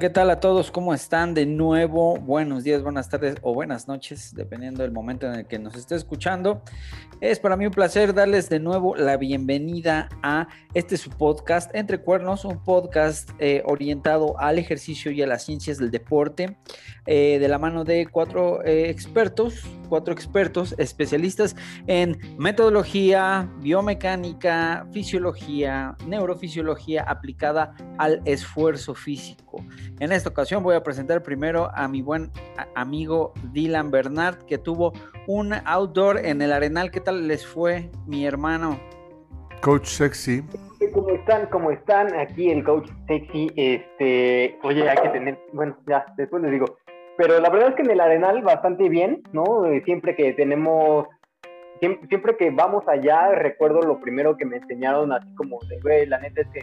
¿qué tal a todos? ¿Cómo están? De nuevo, buenos días, buenas tardes o buenas noches, dependiendo del momento en el que nos esté escuchando. Es para mí un placer darles de nuevo la bienvenida a este su podcast, Entre Cuernos, un podcast eh, orientado al ejercicio y a las ciencias del deporte, eh, de la mano de cuatro eh, expertos, cuatro expertos especialistas en metodología, biomecánica, fisiología, neurofisiología aplicada al esfuerzo físico. En esta ocasión voy a presentar primero a mi buen amigo Dylan Bernard, que tuvo un outdoor en el Arenal. ¿Qué tal les fue, mi hermano? Coach Sexy. ¿Cómo están? ¿Cómo están? Aquí el Coach Sexy. Este, oye, hay que tener, bueno, ya, después les digo. Pero la verdad es que en el Arenal bastante bien, ¿no? Eh, siempre que tenemos, siempre, siempre que vamos allá, recuerdo lo primero que me enseñaron, así como de, güey, la neta es que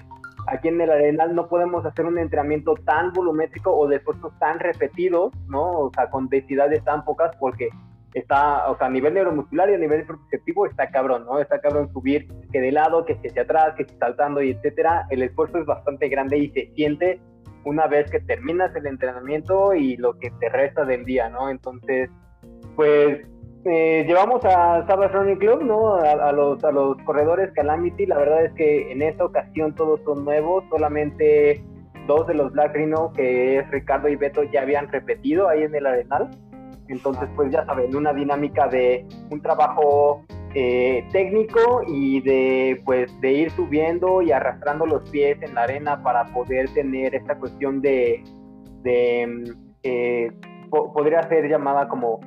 aquí en el Arenal no podemos hacer un entrenamiento tan volumétrico o de esfuerzos tan repetidos, ¿no? O sea, con densidades tan pocas, porque está, o sea, a nivel neuromuscular y a nivel perceptivo está cabrón, ¿no? Está cabrón subir que de lado, que hacia atrás, que saltando y etcétera. El esfuerzo es bastante grande y se siente una vez que terminas el entrenamiento y lo que te resta del día, ¿no? Entonces, pues eh, llevamos a Sabbath Running Club, ¿no? A, los, a los corredores Calamity. La verdad es que en esta ocasión todos son nuevos, solamente dos de los Black Rhino, que es Ricardo y Beto, ya habían repetido ahí en el Arenal. Entonces, pues ya saben, una dinámica de un trabajo eh, técnico y de pues de ir subiendo y arrastrando los pies en la arena para poder tener esta cuestión de, de eh, podría ser llamada como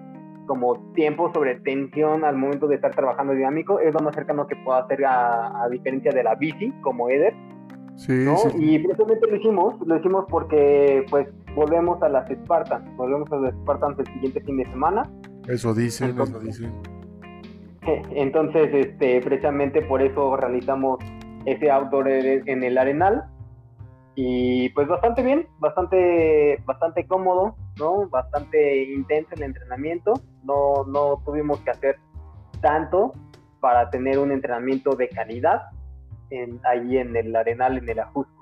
como tiempo sobre tensión al momento de estar trabajando dinámico. Es lo más cercano que puedo hacer a, diferencia de la bici como Eder sí, y precisamente lo hicimos lo hicimos porque pues volvemos a las Spartans volvemos a las Spartans el siguiente fin de semana. Eso dicen eso dicen entonces este precisamente por eso realizamos ese outdoor en el arenal y pues bastante bien, bastante, bastante cómodo, ¿no? Bastante intenso el entrenamiento. No, no tuvimos que hacer tanto para tener un entrenamiento de calidad en, ahí en el Arenal, en el Ajusco.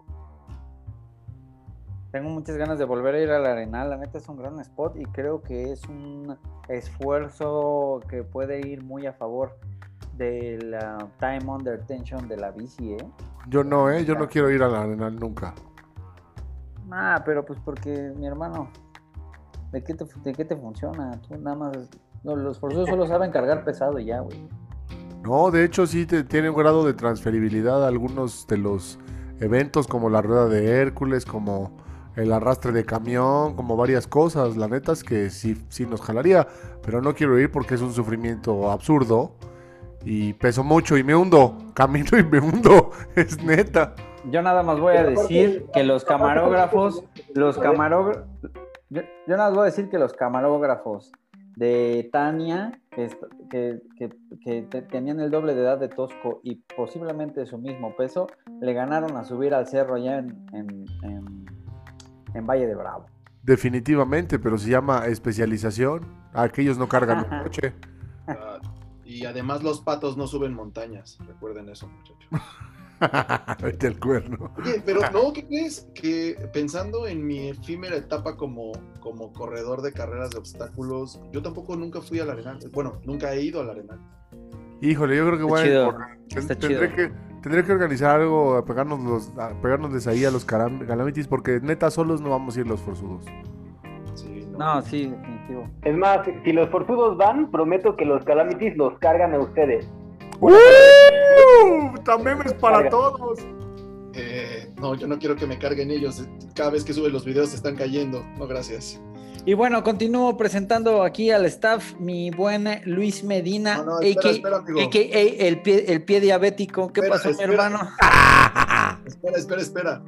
Tengo muchas ganas de volver a ir al Arenal, la neta es un gran spot y creo que es un esfuerzo que puede ir muy a favor de la time under tension de la bici, ¿eh? Yo no, ¿eh? Yo no quiero ir al Arenal nunca. Ah, pero pues porque mi hermano, ¿de qué te, de qué te funciona? Tú nada más, los forzosos solo saben cargar pesado y ya, güey. No, de hecho sí te, tiene un grado de transferibilidad algunos de los eventos como la rueda de Hércules, como el arrastre de camión, como varias cosas. La neta es que sí, sí nos jalaría, pero no quiero ir porque es un sufrimiento absurdo y peso mucho y me hundo, camino y me hundo, es neta. Yo nada más voy a decir que los camarógrafos, los camarógrafos, yo, nada más voy a decir que los camarógrafos de Tania, que, que, tenían el doble de edad de Tosco y posiblemente su mismo peso, le ganaron a subir al cerro allá en, en, Valle de Bravo. Definitivamente, pero se llama especialización. Aquellos no cargan el coche. Ah, y además los patos no suben montañas. Recuerden eso, muchachos. Vete el cuerno. Oye, pero no, ¿qué crees? Que pensando en mi efímera etapa como, como corredor de carreras de obstáculos, yo tampoco nunca fui al arenal. Bueno, nunca he ido al arenal. Híjole, yo creo que voy a tendré que tendré que organizar algo a pegarnos los a pegarnos ahí a los calamities porque neta solos no vamos a ir los forzudos. no. sí, definitivo. Es más, si los forzudos van, prometo que los calamities los cargan a ustedes. También es para todos. Eh, no, yo no quiero que me carguen ellos. Cada vez que suben los videos se están cayendo. No, gracias. Y bueno, continúo presentando aquí al staff mi buen Luis Medina, no, espera, el, pie, el pie diabético. ¿Qué pasó, mi hermano? espera, espera, espera.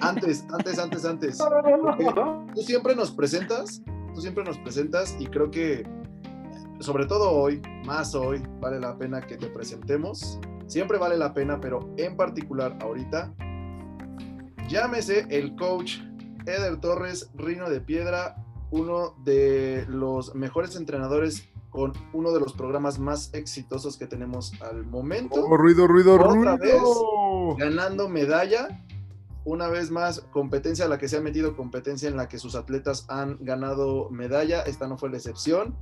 Antes, antes, antes, antes. Tú siempre nos presentas, tú siempre nos presentas y creo que sobre todo hoy, más hoy, vale la pena que te presentemos. Siempre vale la pena, pero en particular ahorita, llámese el coach Eder Torres, Rino de Piedra, uno de los mejores entrenadores con uno de los programas más exitosos que tenemos al momento. Oh, ruido, ruido, ruido. ganando medalla una vez más, competencia a la que se ha metido, competencia en la que sus atletas han ganado medalla. Esta no fue la excepción.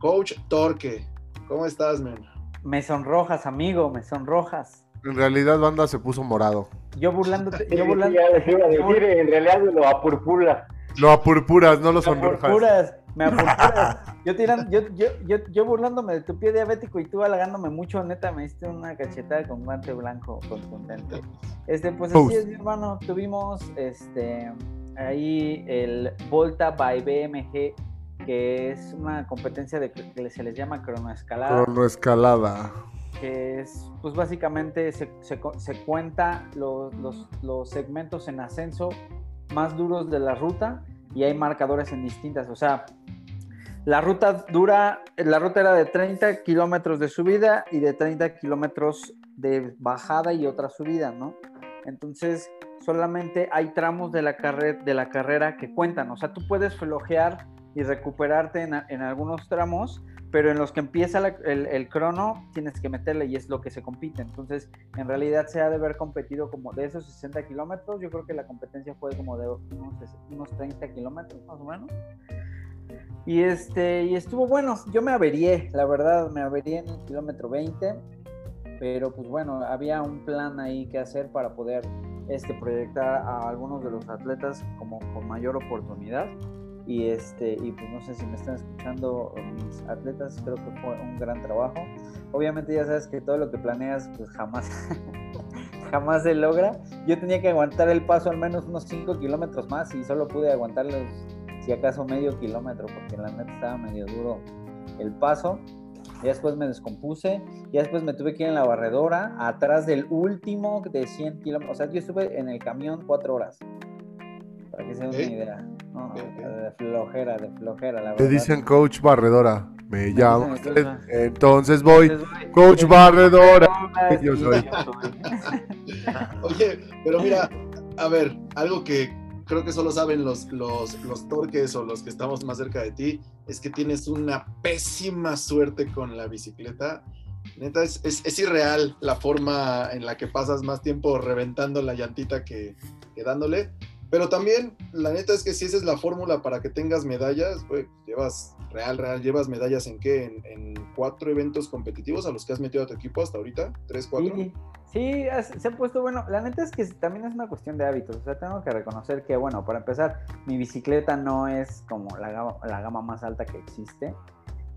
Coach Torque, ¿cómo estás, men? Me sonrojas, amigo, me sonrojas. En realidad, banda se puso morado. Yo burlándote, yo Sí, ya les iba a decir, en realidad lo apurpura. Lo apurpuras, no lo Me sonrojas. apurpuras, me apurpuras. Yo, tirando, yo, yo, yo, yo burlándome de tu pie diabético y tú halagándome mucho, neta, me diste una cachetada con guante blanco contundente. Este, pues así es, mi hermano. Tuvimos este ahí el Volta by BMG, que es una competencia de que se les llama cronoescalada Cronoescalada. que es, pues básicamente se, se se cuenta los, los- los segmentos en ascenso más duros de la ruta y hay marcadores en distintas, o sea, la ruta dura, la ruta era de 30 kilómetros de subida y de 30 kilómetros de bajada y otra subida, ¿no? Entonces, solamente hay tramos de la, de la carrera que cuentan, o sea, tú puedes flojear y recuperarte en, en algunos tramos, pero en los que empieza la- el, el crono tienes que meterle y es lo que se compite. Entonces, en realidad se ha de haber competido como de esos 60 kilómetros, yo creo que la competencia fue como de unos, unos 30 kilómetros más o menos. Y, este, y estuvo bueno, yo me averié, la verdad, me averié en el kilómetro 20, pero pues bueno, había un plan ahí que hacer para poder este, proyectar a algunos de los atletas como con mayor oportunidad. Y, este, y pues no sé si me están escuchando mis atletas, creo que fue un gran trabajo. Obviamente ya sabes que todo lo que planeas pues jamás, jamás se logra. Yo tenía que aguantar el paso al menos unos 5 kilómetros más y solo pude aguantarlos si acaso medio kilómetro porque la neta estaba medio duro el paso. Y después me descompuse, y después me tuve que ir en la barredora, atrás del último de 100 kilómetros. O sea, yo estuve en el camión cuatro horas, para que se den una idea. No, de flojera, de flojera, la Te verdad. dicen coach barredora. Me llamo. Entonces voy. Coach barredora. Yo soy. yo soy. Oye, pero mira, a ver, algo que creo que solo saben los, los, los torques o los que estamos más cerca de ti, es que tienes una pésima suerte con la bicicleta. Neta, es, es, es irreal la forma en la que pasas más tiempo reventando la llantita que, que dándole. Pero también, la neta es que si esa es la fórmula para que tengas medallas, güey, llevas, real, real, llevas medallas en qué? En, en cuatro eventos competitivos a los que has metido a tu equipo hasta ahorita, tres, cuatro. Sí, se ha puesto bueno. La neta es que también es una cuestión de hábitos. O sea, tengo que reconocer que, bueno, para empezar, mi bicicleta no es como la gama, la gama más alta que existe.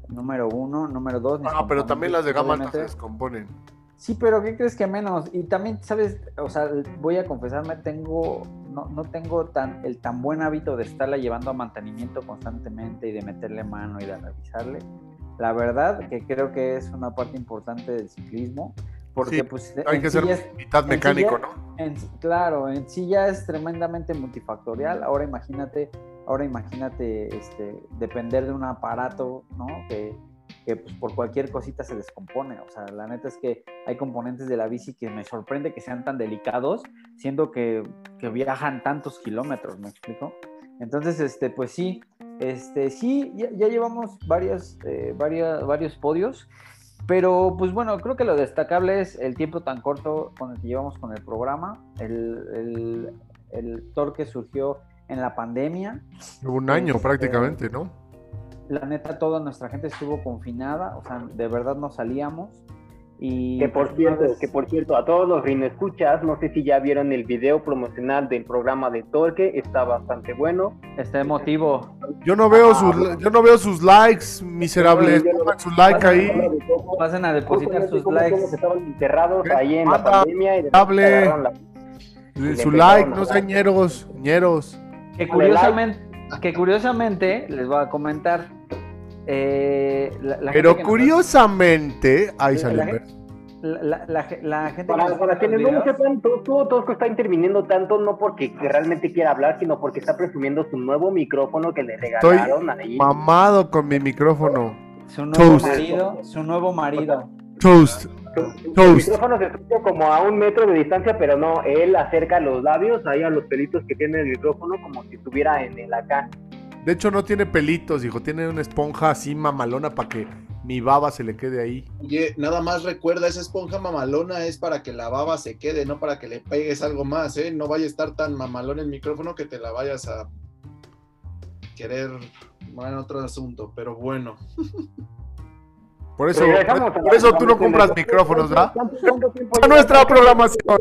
Número uno, número dos. Ah, pero también las de gama alta se descomponen. Sí, pero ¿qué crees que menos? Y también, ¿sabes? O sea, voy a confesarme, tengo, no, no tengo tan, el tan buen hábito de estarla llevando a mantenimiento constantemente y de meterle mano y de revisarle. La verdad que creo que es una parte importante del ciclismo, porque Sí, pues... Hay que sí ser es- mitad sí mecánico, ya- ¿no? en claro, en sí ya es tremendamente multifactorial. Ahora imagínate, ahora imagínate este, depender de un aparato, ¿no? Que, que, pues, por cualquier cosita se descompone. O sea, la neta es que hay componentes de la bici que me sorprende que sean tan delicados, siendo que, que viajan tantos kilómetros, ¿me explico? Entonces, este, pues sí, este, sí, ya, ya llevamos varias, eh, varias, varios podios. Pero pues bueno, creo que lo destacable es el tiempo tan corto con el que llevamos con el programa. El, el, el torque surgió en la pandemia. Un año Este, prácticamente, ¿no? La neta, toda nuestra gente estuvo confinada, o sea, de verdad no salíamos. Y Que por pues, cierto, vez- que por cierto, a todos los escuchas, no sé si ya vieron el video promocional del programa de Torque, está bastante bueno. Está emotivo. Yo no veo Ah, sus, bueno. yo no veo sus likes, miserables. Yo no- Pongan su like ahí. Pasen a depositar sus likes. estaban encerrados ahí en la pandemia y de la- Su like, a no sean ñeros, ñeros. Que curiosamente, que curiosamente, les voy a comentar. eh, la- la Pero gente que nos- curiosamente, ahí sale la gente Para, quienes no lo sepan, todo, todo Tosco está interviniendo tanto no porque realmente quiera hablar, sino porque está presumiendo su nuevo micrófono que le regalaron ahí. Mamado con mi micrófono. Su nuevo Toast. marido, su nuevo marido. Toast. Su Toast. micrófono se escucha como a un metro de distancia, pero no, él acerca los labios ahí a los pelitos que tiene el micrófono como si estuviera en el acá. De hecho, no tiene pelitos, hijo. Tiene una esponja así mamalona para que mi baba se le quede ahí. Oye, nada más recuerda, esa esponja mamalona es para que la baba se quede, no para que le pegues algo más, ¿eh? No vaya a estar tan mamalón el micrófono que te la vayas a querer, bueno, otro asunto, pero bueno. Por eso, por, eso tú no compras micrófonos, ¿verdad? A nuestra programación.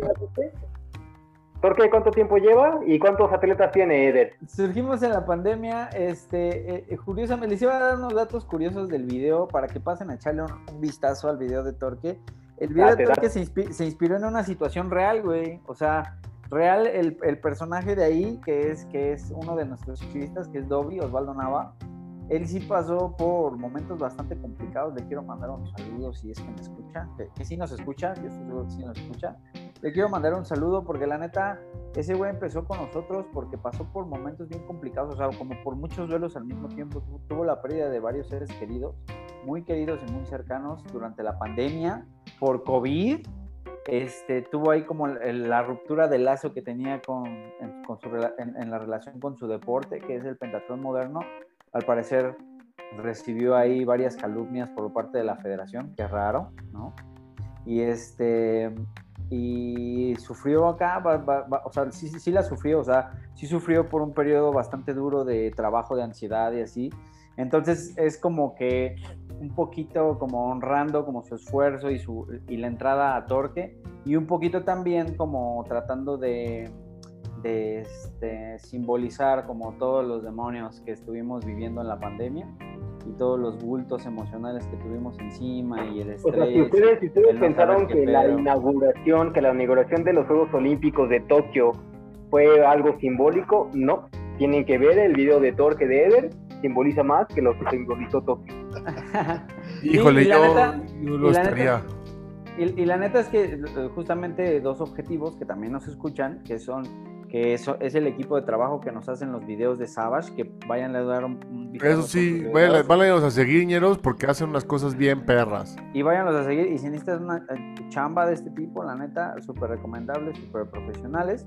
Torque, ¿cuánto tiempo lleva y cuántos atletas tiene Eder? Surgimos en la pandemia, este, eh, eh curiosamente, les iba a dar unos datos curiosos del video para que pasen a echarle un, vistazo al video de Torque. El video de Torque se, inspiró en una situación real, güey. O sea, real, el, personaje de ahí, que es, que es uno de nuestros chivistas, que es Dobby, Osvaldo Nava, él sí pasó por momentos bastante complicados. Le quiero mandar un saludo si es que me escucha, que, sí nos escucha, yo estoy seguro que sí nos escucha. Le quiero mandar un saludo porque la neta, ese güey empezó con nosotros porque pasó por momentos bien complicados, o sea, como por muchos duelos al mismo tiempo. Tuvo la pérdida de varios seres queridos, muy queridos y muy cercanos durante la pandemia, por COVID. Este, tuvo ahí como la ruptura del lazo que tenía con, en, la relación con su deporte, que es el pentatlón moderno. Al parecer recibió ahí varias calumnias por parte de la federación, que es raro, ¿no? Y este, y sufrió acá, o sea, sí, la sufrió, o sea, sí sufrió por un periodo bastante duro de trabajo, de ansiedad y así. Entonces es como que un poquito como honrando como su esfuerzo y, su, y la entrada a Torque y un poquito también como tratando de, de este, simbolizar como todos los demonios que estuvimos viviendo en la pandemia y todos los bultos emocionales que tuvimos encima y el estrés. O sea, si ustedes, si ustedes pensaron que la inauguración, que la inauguración de los Juegos Olímpicos de Tokio fue algo simbólico, no. Tienen que ver el video de Torque de Eder, simboliza más que lo que simbolizó Tokio. Híjole, yo, lo estaría. y la neta es que eh, justamente dos objetivos que también nos escuchan, que son que eso es el equipo de trabajo que nos hacen los videos de Savage, que vayan a dar un, un Eso sí, váyanlos a seguir, ñeros, porque hacen unas cosas bien perras. Y váyanlos a seguir, y si necesitas una eh, chamba de este tipo, la neta, súper recomendables, súper profesionales.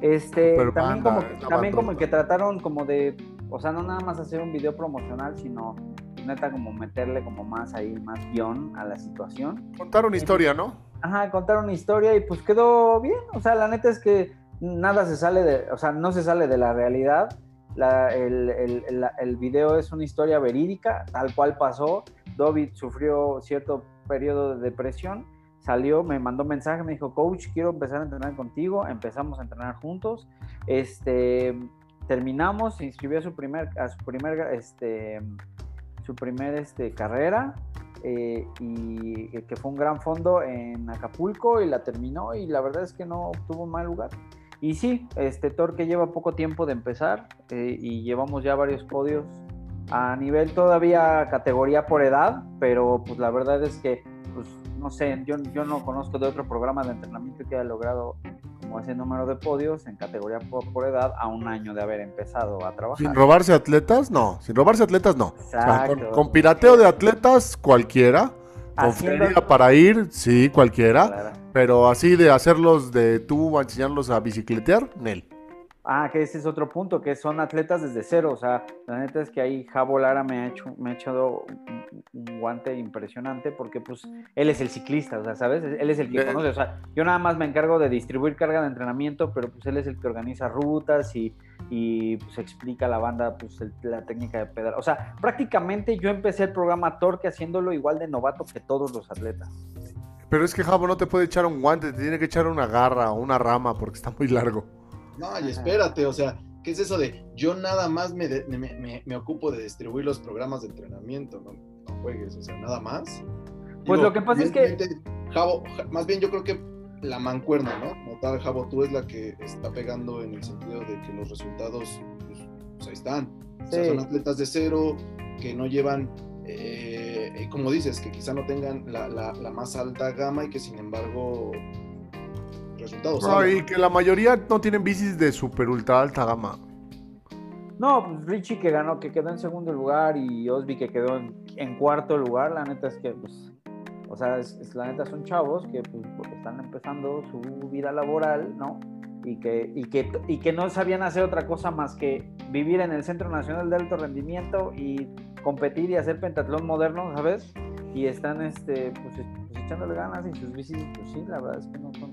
Este, también, como, también como el que trataron como de, o sea, no nada más hacer un video promocional, sino neta como meterle como más ahí, más guion a la situación. Contar una historia, ¿no? Ajá, contar una historia y pues quedó bien, o sea, la neta es que nada se sale de, o sea, no se sale de la realidad. el, el, el, video es una historia verídica, tal cual pasó. David sufrió cierto periodo de depresión, salió, me mandó mensaje, me dijo, coach, quiero empezar a entrenar contigo. Empezamos a entrenar juntos. Este, terminamos, se inscribió a su primer, a su primer, este, su este, carrera. Eh, y que fue un gran fondo en Acapulco y la terminó y la verdad es que no obtuvo mal lugar. Y sí, este Torque lleva poco tiempo de empezar eh, y llevamos ya varios podios a nivel todavía categoría por edad, pero pues la verdad es que, pues no sé, yo, yo no conozco de otro programa de entrenamiento que haya logrado como ese número de podios en categoría por, edad a un año de haber empezado a trabajar. Sin robarse atletas, no, sin robarse atletas, no. con, pirateo de atletas, cualquiera. Con para ir, sí, cualquiera. Pero así de hacerlos de tú enseñarlos a bicicletear, Nel. Ah, que ese es otro punto, que son atletas desde cero. O sea, la neta es que ahí Jabo Lara me ha hecho, me ha echado un, guante impresionante porque pues él es el ciclista, o sea, ¿sabes? Él es el que conoce. O sea, yo nada más me encargo de distribuir carga de entrenamiento, pero pues él es el que organiza rutas y, y pues explica a la banda pues la técnica de pedal. O sea, prácticamente yo empecé el programa Torque haciéndolo igual de novato que todos los atletas. Pero es que Jabo no te puede echar un guante, te tiene que echar una garra o una rama porque está muy largo. No, y espérate, o sea, ¿qué es eso de yo nada más me, me, ocupo de distribuir los programas de entrenamiento, no, juegues, o sea, nada más? Pues lo que pasa es que... Más bien yo creo que la mancuerna, ¿no? Como tal, Jabo, tú es la que está pegando en el sentido de que los resultados, pues, pues ahí están. O sea, son atletas de cero, que no llevan, eh, como dices, que quizá no tengan la, la, la más alta gama y que sin embargo resultados. No, y que la mayoría no tienen bicis de super ultra alta gama. No, pues Richie que ganó, que quedó en segundo lugar y Osby que quedó en, cuarto lugar, la neta es que, pues, o sea, es, la neta son chavos que pues, están empezando su vida laboral, ¿no? Y que, y, que, y que no sabían hacer otra cosa más que vivir en el Centro Nacional de Alto Rendimiento y competir y hacer pentatlón moderno, ¿sabes? y están este, pues, pues, echándole ganas y sus bicis, pues sí, la verdad es que no son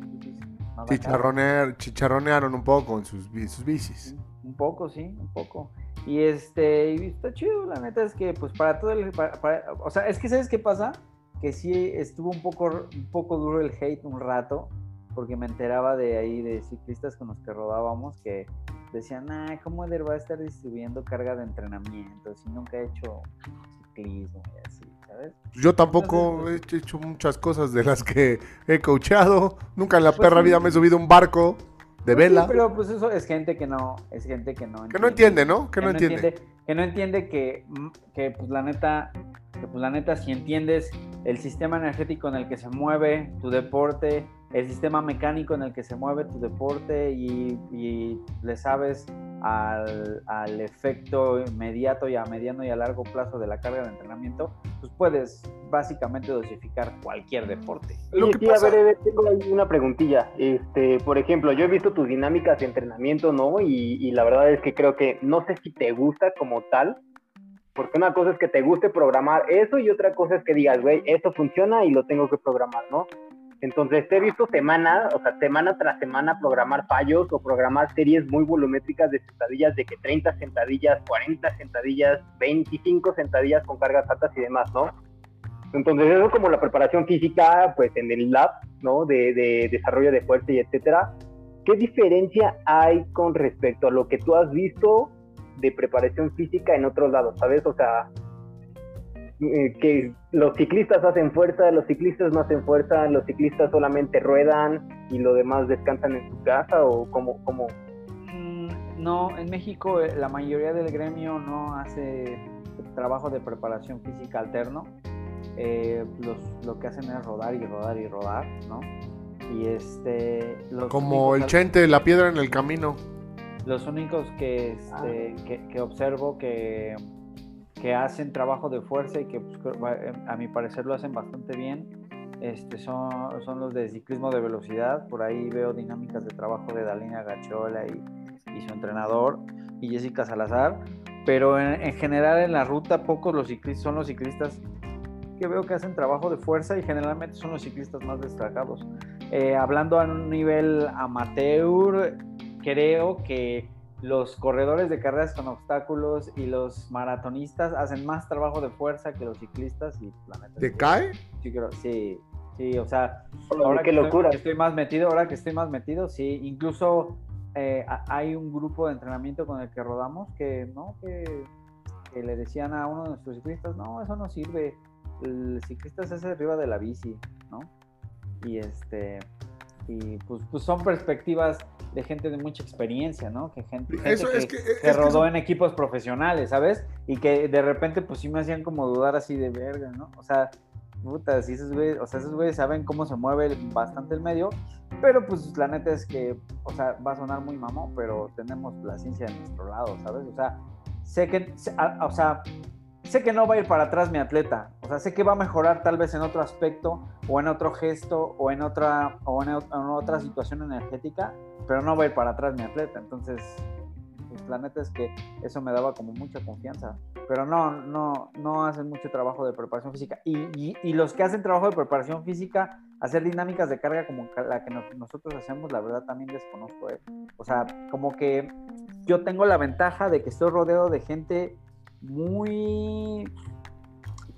Chicharronear, chicharronearon un poco en sus, bi- sus bicis. Un poco, sí, un poco. Y este, y está chido, la neta es que, pues para todo el. para- para- o sea, es que, ¿sabes qué pasa? Que sí estuvo un poco, un poco duro el hate un rato, porque me enteraba de ahí de ciclistas con los que rodábamos que decían, ah, ¿cómo Eder va a estar distribuyendo carga de entrenamiento si nunca he hecho ciclismo y así, ¿sabes? Yo tampoco Entonces, he hecho muchas cosas de las que he coachado. Nunca en la Pues perra sí. vida me he subido a un barco de Pues sí, vela. pero pues eso es gente que no, es gente que no Que no entiende, ¿no? Que no entiende. que no entiende que, mm, que pues la neta, que pues la neta, si entiendes el sistema energético en el que se mueve tu deporte, el sistema mecánico en el que se mueve tu deporte y, y le sabes al, al efecto inmediato y a mediano y a largo plazo de la carga de entrenamiento, pues puedes básicamente dosificar cualquier deporte. Lo Oye, que sí, pasa- a ver, tengo ahí una preguntilla. Este, por ejemplo, yo he visto tus dinámicas de entrenamiento, ¿no? Y, y la verdad es que creo que no sé si te gusta como tal, porque una cosa es que te guste programar eso y otra cosa es que digas, güey, esto funciona y lo tengo que programar, ¿no? Entonces, he visto semana, o sea, semana tras semana programar fallos o programar series muy volumétricas de sentadillas de que 30 sentadillas, 40 sentadillas, 25 sentadillas con cargas altas y demás, ¿no? Entonces, eso como la preparación física, pues en el lab, ¿no? De, de desarrollo de fuerza y etcétera. ¿Qué diferencia hay con respecto a lo que tú has visto de preparación física en otros lados, ¿sabes? O sea, eh, que los ciclistas hacen fuerza, los ciclistas no hacen fuerza, los ciclistas solamente ruedan y lo demás descansan en su casa o como, como... Mm, No, en México eh, la mayoría del gremio no hace trabajo de preparación física alterno. Eh, los- lo que hacen es rodar y rodar y rodar, ¿no? Y este... Los Como únicos el chente, la piedra en el camino. Los únicos que, este, que, que observo que, que hacen trabajo de fuerza y que pues, eh, a mi parecer lo hacen bastante bien este, son, son los de ciclismo de velocidad. Por ahí veo dinámicas de trabajo de Dalina Gachola y, y su entrenador y Jessica Salazar. Pero en, en general en la ruta pocos los ciclistas son los ciclistas que veo que hacen trabajo de fuerza y generalmente son los ciclistas más destacados. Eh, hablando a un nivel amateur, creo que los corredores de carreras con obstáculos y los maratonistas hacen más trabajo de fuerza que los ciclistas y la neta es ¿Te cae? Sí, creo, sí, sí, o sea, Órale, ahora qué que locura. Estoy, que estoy más metido, ahora que estoy más metido, sí, incluso eh, hay un grupo de entrenamiento con el que rodamos que, ¿no? Que, que le decían a uno de nuestros ciclistas, no, eso no sirve, el ciclista se hace arriba de la bici, ¿no? Y este, y pues, pues son perspectivas de gente de mucha experiencia, ¿no? Que gente, gente Eso que, es que- es que que rodó eso- en equipos profesionales, ¿sabes? Y que de repente pues sí me hacían como dudar así de verga, ¿no? O sea, puta, si esos güeyes, o sea, esos güeyes saben cómo se mueve bastante el medio, pero pues la neta es que, o sea, va a sonar muy mamón, pero tenemos la ciencia de nuestro lado, ¿sabes? O sea, sé que, o sea, sé que no va a ir para atrás mi atleta, o sea, sé que va a mejorar tal vez en otro aspecto, o en otro gesto, o en otra, o en, en otra situación energética, pero no va a ir para atrás mi atleta, entonces, pues, la neta es que eso me daba como mucha confianza pero no, no, no hacen mucho trabajo de preparación física. Y, y- y los que hacen trabajo de preparación física, hacer dinámicas de carga como la que nos- nosotros hacemos, la verdad también desconozco. ¿eh? O sea, como que yo tengo la ventaja de que estoy rodeado de gente muy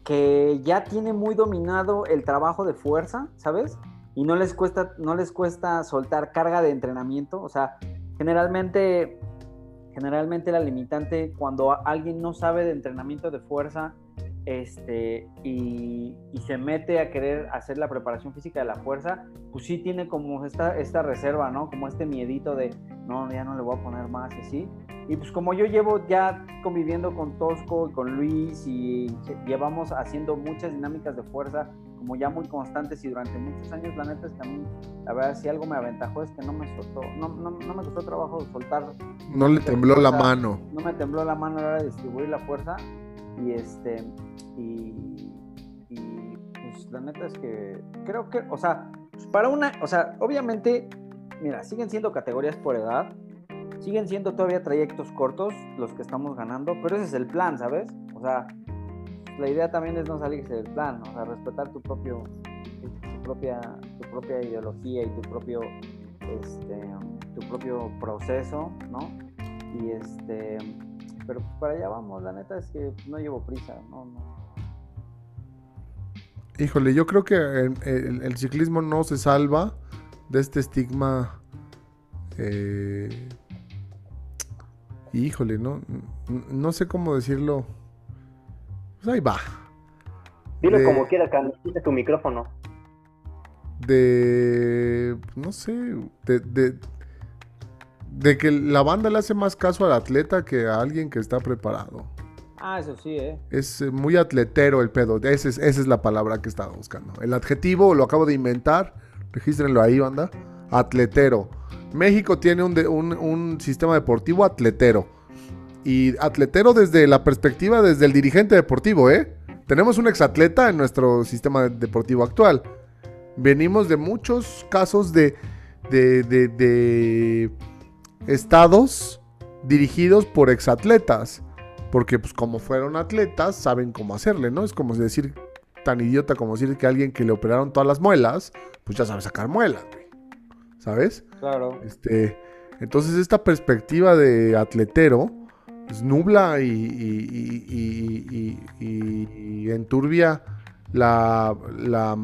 que ya tiene muy dominado el trabajo de fuerza, ¿sabes? Y no les cuesta, no les cuesta soltar carga de entrenamiento. O sea, generalmente generalmente la limitante cuando alguien no sabe de entrenamiento de fuerza este, y, y se mete a querer hacer la preparación física de la fuerza, pues sí tiene como esta, esta reserva, ¿no? Como este miedito de, no, ya no le voy a poner más y así. Y pues como yo llevo ya conviviendo con Tosco y con Luis y lle- llevamos haciendo muchas dinámicas de fuerza como ya muy constantes y durante muchos años, la neta es que a mí, la verdad, si algo me aventajó es que no me soltó, no, no, no me costó trabajo soltar No le tembló la mano. No me tembló la mano a la hora de distribuir la fuerza. Y este. Y. Y pues la neta es que. Creo que. O sea, pues, para una. O sea, obviamente. Mira, siguen siendo categorías por edad. Siguen siendo todavía trayectos cortos los que estamos ganando. Pero ese es el plan, ¿sabes? O sea. la idea también es no salirse del plan, o sea, respetar tu propio, propia, tu propia ideología y tu propio, este, tu propio proceso, ¿no? Y este, pero para allá vamos, la neta es que no llevo prisa, no. Híjole, yo creo que el, ciclismo no se salva de este estigma. Eh, híjole, no, no sé cómo decirlo. Pues ahí va. Dile como quieras, tiene tu micrófono. De. No sé. De, de, que la banda le hace más caso al atleta que a alguien que está preparado. Ah, eso sí, ¿eh? Es eh, muy atletero el pedo. Esa es, esa es la palabra que estaba buscando. El adjetivo lo acabo de inventar. Regístrenlo ahí, banda. Atletero. México tiene un, sistema deportivo atletero y atletero desde la perspectiva, desde el dirigente deportivo, ¿eh? Tenemos un exatleta en nuestro sistema deportivo actual. Venimos de muchos casos de, de, de, estados dirigidos por exatletas. Porque pues como fueron atletas, saben cómo hacerle, ¿no? Es como decir, tan idiota como decir que alguien que le operaron todas las muelas, pues ya sabe sacar muelas, ¿Sabes? Claro. Este, entonces esta perspectiva de atletero, pues, nubla y, enturbia la, la,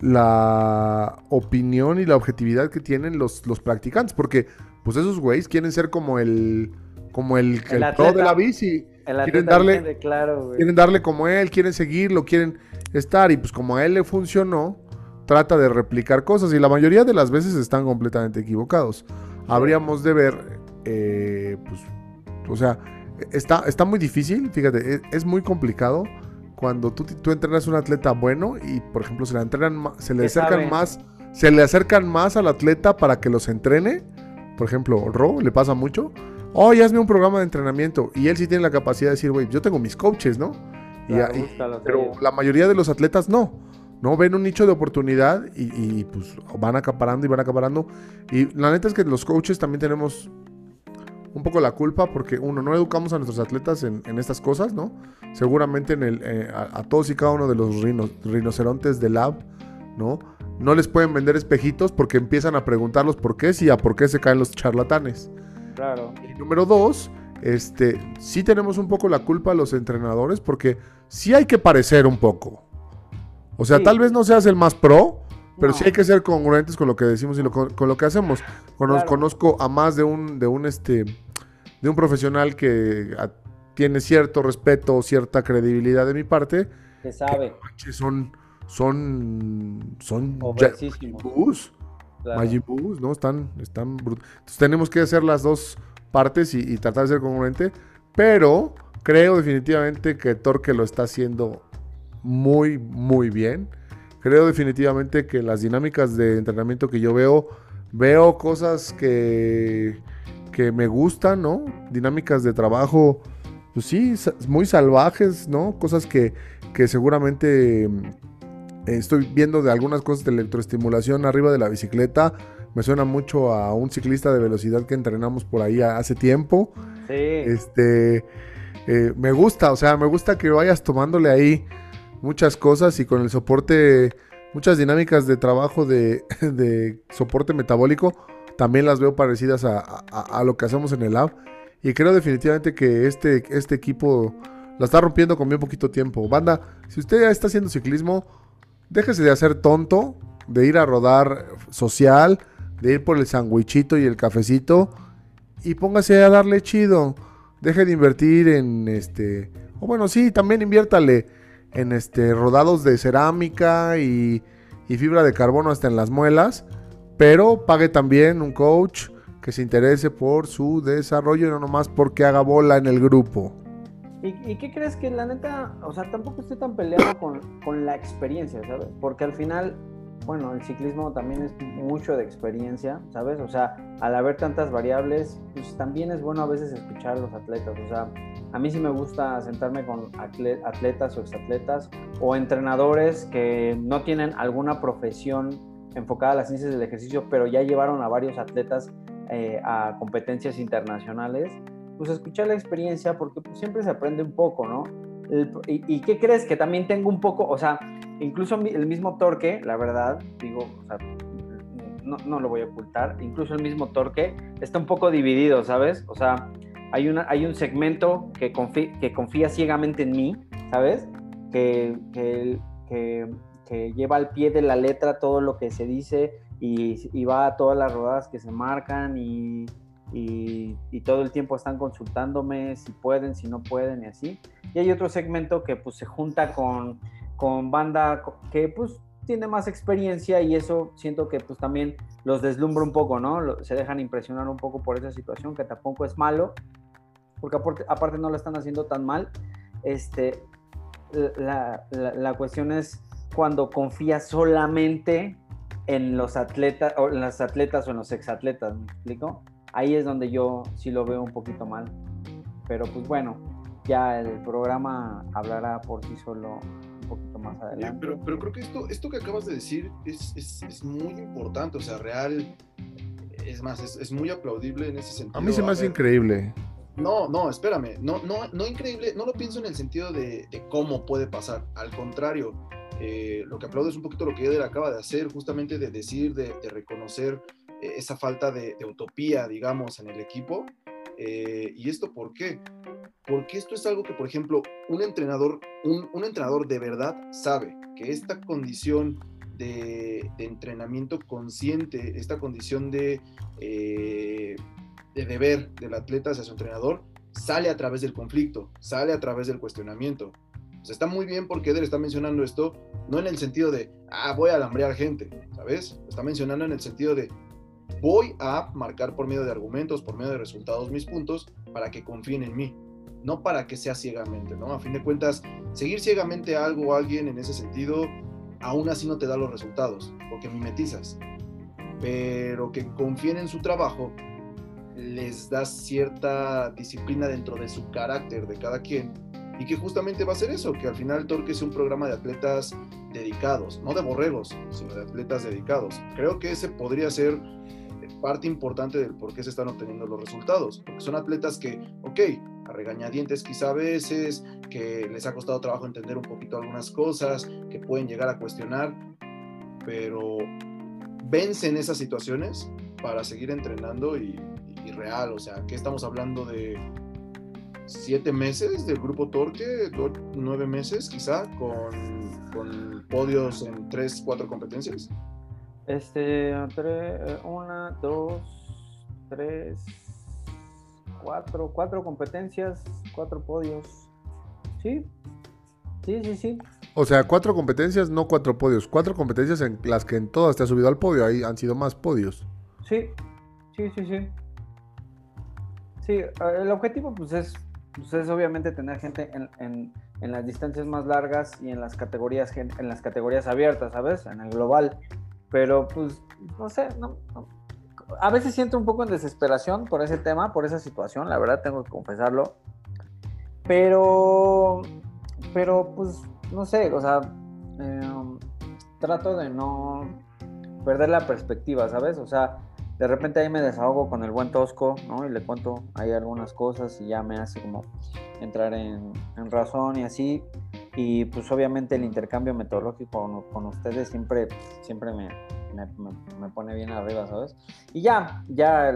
la, opinión y la objetividad que tienen los, los practicantes, porque pues esos güeyes quieren ser como el como el, el, pro de la bici. quieren darle, quieren darle como él, quieren seguirlo, quieren estar y pues como a él le funcionó, trata de replicar cosas y la mayoría de las veces están completamente equivocados. Habríamos de ver eh, pues, o sea, está, está muy difícil, fíjate, e, es, muy complicado cuando tú, tú entrenas a un atleta bueno y, por ejemplo, se le, entrenan, se le acercan más, se le acercan más al atleta para que los entrene. Por ejemplo, Ro le pasa mucho. Oh, ya hazme un programa de entrenamiento. Y él sí tiene la capacidad de decir, güey, yo tengo mis coaches, ¿no? pero la mayoría de los atletas no. No ven un nicho de oportunidad y, y, pues van acaparando y van acaparando. Y la neta es que los coaches también tenemos un poco la culpa porque uno, no educamos a nuestros atletas en, estas cosas, ¿no? Seguramente en el, eh, a, todos y cada uno de los rinocerontes del lab, ¿no? No les pueden vender espejitos porque empiezan a preguntarlos por qué y a por qué se caen los charlatanes. Claro. Y número dos, este, sí tenemos un poco la culpa a los entrenadores porque sí hay que parecer un poco. O sea, tal vez no seas el más pro, pero sí hay que ser congruentes con lo que decimos y con, lo que hacemos. Conozco a más de un, de un este de un profesional que tiene cierto respeto, cierta credibilidad de mi parte. Que sabe. Que, son son son Bus, ¿no? Están están Entonces tenemos que hacer las dos partes y, y tratar de ser congruente, pero creo definitivamente que Torque lo está haciendo muy muy bien creo definitivamente que las dinámicas de entrenamiento que yo veo, veo cosas que, que me gustan, ¿no? Dinámicas de trabajo, pues sí, muy salvajes, ¿no? Cosas que, que seguramente mm, estoy viendo de algunas cosas de electroestimulación arriba de la bicicleta. Me suena mucho a un ciclista de velocidad que entrenamos por ahí hace tiempo. Sí. Este, eh, me gusta, o sea, me gusta que vayas tomándole ahí muchas cosas y con el soporte, muchas dinámicas de trabajo de, soporte metabólico, también las veo parecidas a, lo que hacemos en el lab. Y creo definitivamente que este, este equipo la está rompiendo con bien poquito tiempo. Banda, si usted ya está haciendo ciclismo, déjese de hacer tonto, de ir a rodar social, de ir por el sandwichito y el cafecito y póngase a darle chido. Deje de invertir en este. O bueno, sí, también inviértale en este, rodados de cerámica y, fibra de carbono hasta en las muelas, pero pague también un coach que se interese por su desarrollo y no nomás porque haga bola en el grupo. ¿Y, qué crees que la neta, o sea, tampoco estoy tan peleado con, con la experiencia, ¿sabes? Porque al final bueno, el ciclismo también es mucho de experiencia, ¿sabes? O sea, al haber tantas variables, pues también es bueno a veces escuchar a los atletas. O sea, a mí sí me gusta sentarme con atletas o exatletas o entrenadores que no tienen alguna profesión enfocada a las ciencias del ejercicio, pero ya llevaron a varios atletas eh, a competencias internacionales. Pues escuchar la experiencia porque pues, siempre se aprende un poco, ¿no? Y, qué crees? Que también tengo un poco, o sea, incluso el mismo torque, la verdad, digo, o sea, no, lo voy a ocultar, incluso el mismo torque está un poco dividido, ¿sabes? O sea, hay, una, hay un segmento que, confía ciegamente en mí, ¿sabes? Que, que, lleva al pie de la letra todo lo que se dice y va a todas las rodadas que se marcan y, y, todo el tiempo están consultándome si pueden, si no pueden y así. Y hay otro segmento que pues se junta con, con banda que pues tiene más experiencia y eso siento que pues también los deslumbra un poco, ¿no? Se dejan impresionar un poco por esa situación que tampoco es malo, porque aparte, no lo están haciendo tan mal. Este, la, la, cuestión es cuando confías solamente en los atletas, o en las atletas o en los exatletas, ¿me explico? Ahí es donde yo sí lo veo un poquito mal. Pero pues bueno, ya el programa hablará por sí solo un poquito más adelante. Pero, pero creo que esto, esto que acabas de decir es, es, es muy importante, o sea, real, es más, es, es, muy aplaudible en ese sentido. A mí se me hace increíble. No, no, espérame, no, no, no increíble, no lo pienso en el sentido de, de cómo puede pasar, al contrario, eh, lo que aplaudo es un poquito lo que Eder acaba de hacer, justamente de decir, de, de reconocer eh, esa falta de, utopía, digamos, en el equipo. Eh, ¿Y esto por qué? Porque esto es algo que, por ejemplo, un entrenador, un, entrenador de verdad sabe que esta condición de, entrenamiento consciente, esta condición de, eh, de deber del atleta hacia su entrenador, sale a través del conflicto, sale a través del cuestionamiento. está muy bien porque Eder está mencionando esto, no en el sentido de, ah, voy a alambrear gente, ¿sabes? Está mencionando en el sentido de, voy a marcar por medio de argumentos, por medio de resultados mis puntos para que confíen en mí, no para que sea ciegamente, ¿no? A fin de cuentas, seguir ciegamente a algo o alguien en ese sentido, aún así no te da los resultados, porque mimetizas. Pero que confíen en su trabajo les da cierta disciplina dentro de su carácter de cada quien y que justamente va a ser eso, que al final Torque es un programa de atletas dedicados, no de borregos, sino de atletas dedicados. Creo que ese podría ser parte importante del por qué se están obteniendo los resultados, porque son atletas que, ok, a regañadientes quizá a veces, que les ha costado trabajo entender un poquito algunas cosas, que pueden llegar a cuestionar, pero vencen esas situaciones para seguir entrenando y, real, o sea, que estamos hablando de siete meses del grupo Torque, nueve meses quizá, con, con podios en tres, cuatro competencias. Este, eh, una, dos, tres, cuatro, cuatro competencias, cuatro podios. Sí, sí, sí, sí. O sea, cuatro competencias, no cuatro podios. Cuatro competencias en las que en todas te has subido al podio. Ahí han sido más podios. Sí, sí, sí, sí. Sí, el objetivo pues es, pues es obviamente tener gente en, en, en, las distancias más largas y en las categorías en las categorías abiertas, ¿sabes? En el global. Pero pues, no sé, a veces siento un poco en desesperación por ese tema, por esa situación, la verdad tengo que confesarlo. Pero, pero pues, no sé, o sea, em, trato de no perder la perspectiva, ¿sabes? O sea, de repente ahí me desahogo con el buen Tosco, ¿no? Y le cuento ahí algunas cosas y ya me hace como entrar en, en razón y así. Y pues obviamente el intercambio metodológico con, ustedes siempre, siempre me, me, pone bien arriba, ¿sabes? Y ya, ya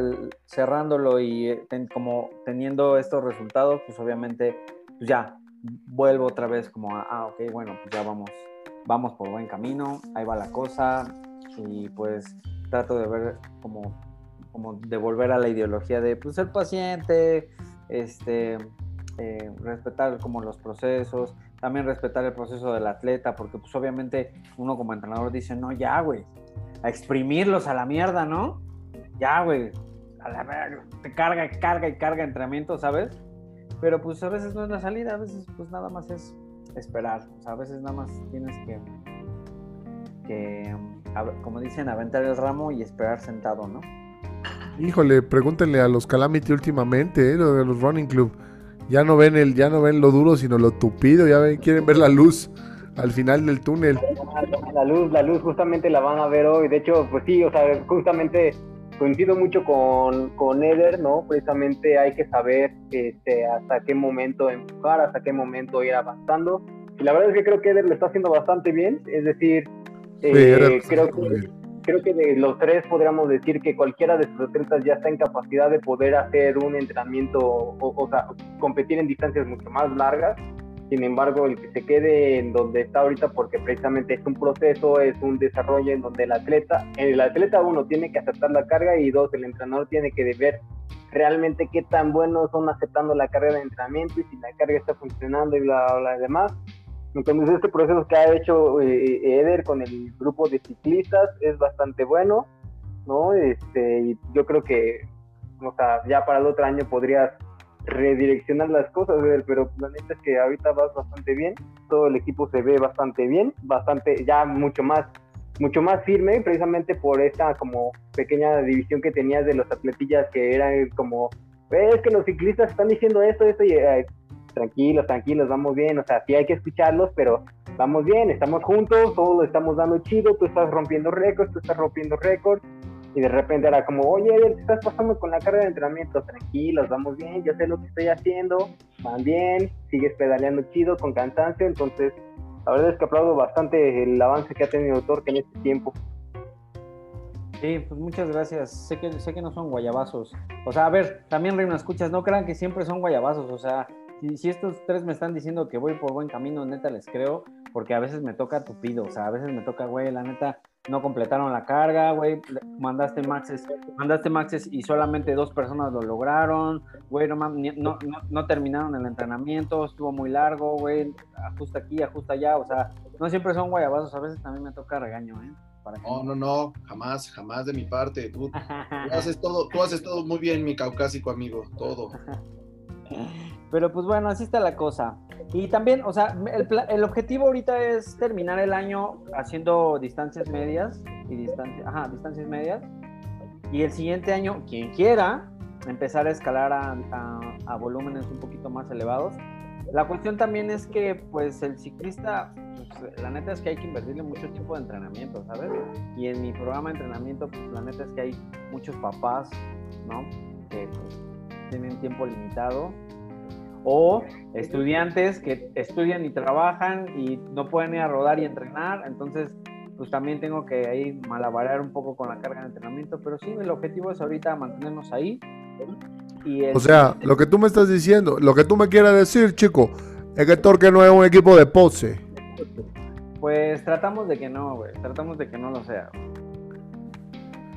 cerrándolo y eh, como teniendo estos resultados, pues obviamente, pues ya, vuelvo otra vez como a, ah, ok, bueno, pues ya vamos, vamos por buen camino, ahí va la cosa, y pues trato de ver como, como de volver a la ideología de, pues, ser paciente, este, eh, respetar como los procesos, también respetar el proceso del atleta, porque pues obviamente uno como entrenador dice, no, ya, güey, a exprimirlos a la mierda, ¿no? Ya, güey, a la verga, te carga, carga y carga entrenamiento, ¿sabes? Pero pues a veces no es la salida, a veces pues nada más es esperar, o sea, a veces nada más tienes que, que como dicen, aventar el ramo y esperar sentado, ¿no? Híjole, pregúntenle a los Calamity últimamente, ¿eh? de los Running Club ya no ven el, ya no ven lo duro, sino lo tupido, ya ven, quieren ver la luz al final del túnel. La luz, la luz justamente la van a ver hoy. De hecho, pues sí, o sea, justamente coincido mucho con, con Eder, ¿no? Precisamente hay que saber este, hasta qué momento empujar, hasta qué momento ir avanzando. Y la verdad es que creo que Eder lo está haciendo bastante bien, es decir, eh, creo que creo que de los tres podríamos decir que cualquiera de sus atletas ya está en capacidad de poder hacer un entrenamiento, o, o, sea, competir en distancias mucho más largas. Sin embargo, el que se quede en donde está ahorita, porque precisamente es un proceso, es un desarrollo en donde el atleta, el atleta uno tiene que aceptar la carga y dos, el entrenador tiene que ver realmente qué tan buenos son aceptando la carga de entrenamiento y si la carga está funcionando y bla, bla, bla, demás. Entonces este proceso que ha hecho eh, Eder con el grupo de ciclistas es bastante bueno, ¿no? Este, y yo creo que, o sea, ya para el otro año podrías redireccionar las cosas, pero la neta es que ahorita vas bastante bien, todo el equipo se ve bastante bien, bastante, ya mucho más, mucho más firme, precisamente por esta como pequeña división que tenías de los atletillas que eran como, es que los ciclistas están diciendo esto, esto, y eh, tranquilos, tranquilos, vamos bien, o sea, sí hay que escucharlos, pero vamos bien, estamos juntos, todos lo estamos dando chido, tú estás rompiendo récords, tú estás rompiendo récords, y de repente era como, oye, te estás pasando con la carga de entrenamiento, tranquilos, vamos bien, yo sé lo que estoy haciendo, van bien, sigues pedaleando chido, con cansancio, entonces, la verdad es que aplaudo bastante el avance que ha tenido Torque en este tiempo. Sí, pues muchas gracias. Sé que, sé que no son guayabazos. O sea, a ver, también Reina, escuchas, no crean que siempre son guayabazos. O sea, si, estos tres me están diciendo que voy por buen camino, neta les creo, porque a veces me toca tupido, o sea, a veces me toca, güey, la neta, no completaron la carga, güey, mandaste maxes, mandaste maxes y solamente dos personas lo lograron, güey, no, no, no, terminaron el entrenamiento, estuvo muy largo, güey, ajusta aquí, ajusta allá, o sea, no siempre son guayabazos, a veces también me toca regaño, ¿eh? no, no, no, jamás, jamás de mi parte. Tú, tú, haces todo, tú haces todo muy bien, mi caucásico amigo, todo. Pero pues bueno, así está la cosa. Y también, o sea, el, el, objetivo ahorita es terminar el año haciendo distancias medias y distancias, ajá, distancias medias. Y el siguiente año, quien quiera, empezar a escalar a, a, volúmenes un poquito más elevados. La cuestión también es que, pues, el ciclista, pues, la neta es que hay que invertirle mucho tiempo de entrenamiento, ¿sabes? Y en mi programa de entrenamiento, pues, la neta es que hay muchos papás, ¿no? Que pues, tienen tiempo limitado o estudiantes que estudian y trabajan y no pueden ir a rodar y entrenar, entonces pues también tengo que ahí malabarear un poco con la carga de entrenamiento, pero sí, el objetivo es ahorita mantenernos ahí. Y O sea, lo que tú me estás diciendo, lo que tú me quieres decir, chico, es que Torque no es un equipo de pose. Pues tratamos de que no, güey, tratamos de que no lo sea.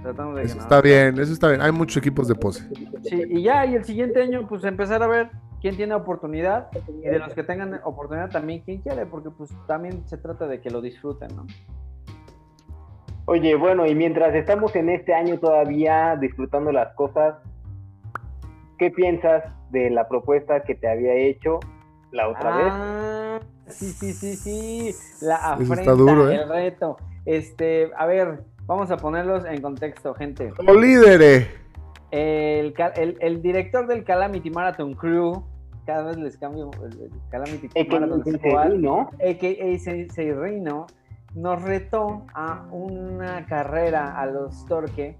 Tratamos de eso está bien, eso está bien. Hay muchos equipos de pose. Sí, y ya, y el siguiente año, pues empezar a ver quién tiene oportunidad y de los que tengan oportunidad también quién quiere, porque pues también se trata de que lo disfruten, ¿no? Oye, bueno, y mientras estamos en este año todavía disfrutando las cosas, ¿qué piensas de la propuesta que te había hecho la otra ah, vez? Sí, sí, sí, sí, la afrenta, duro, ¿eh? el reto. Este, a ver, vamos a ponerlos en contexto, gente. Como líderes. El, el, el, director del Calamity Marathon Crew, cada vez les cambio el, Calamity ¿no? A.K.A. Reino, nos retó a una carrera a los Torque,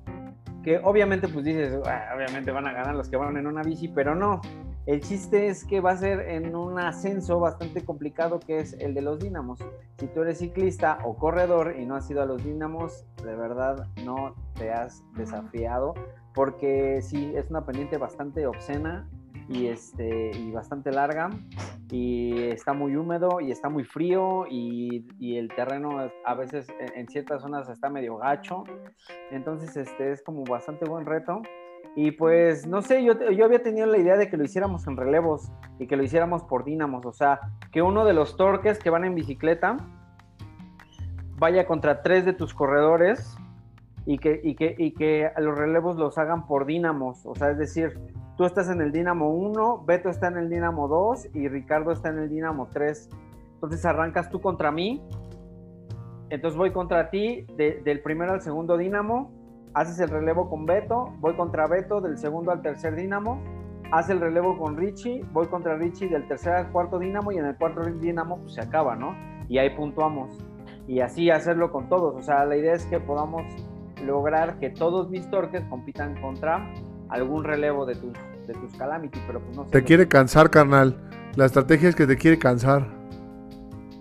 que obviamente pues dices, ah, obviamente van a ganar los que van en una bici, pero no. El chiste es que va a ser en un ascenso bastante complicado que es el de los dínamos. Si tú eres ciclista o corredor y no has ido a los dínamos, de verdad no te has desafiado porque sí es una pendiente bastante obscena y, este, y bastante larga y está muy húmedo y está muy frío y, y el terreno a veces en, ciertas zonas está medio gacho. Entonces este, es como bastante buen reto. Y pues no sé, yo, yo había tenido la idea de que lo hiciéramos en relevos y que lo hiciéramos por dínamos, o sea, que uno de los torques que van en bicicleta vaya contra tres de tus corredores y que, y que, y que los relevos los hagan por dínamos, o sea, es decir, Tú estás en el Dinamo 1, Beto está en el Dinamo 2 y Ricardo está en el Dinamo 3. Entonces arrancas tú contra mí. Entonces voy contra ti del primero al segundo Dinamo. Haces el relevo con Beto. Voy contra Beto del segundo al tercer Dinamo. Haz el relevo con Richie. Voy contra Richie del tercer al cuarto Dinamo. Y en el cuarto Dinamo pues se acaba, ¿no? Y ahí puntuamos. Y así hacerlo con todos. O sea, la idea es que podamos lograr que todos mis torques compitan contra algún relevo de tus, de tus Calamity, pero pues no sé. Te quiere cansar, carnal. La estrategia es que te quiere cansar.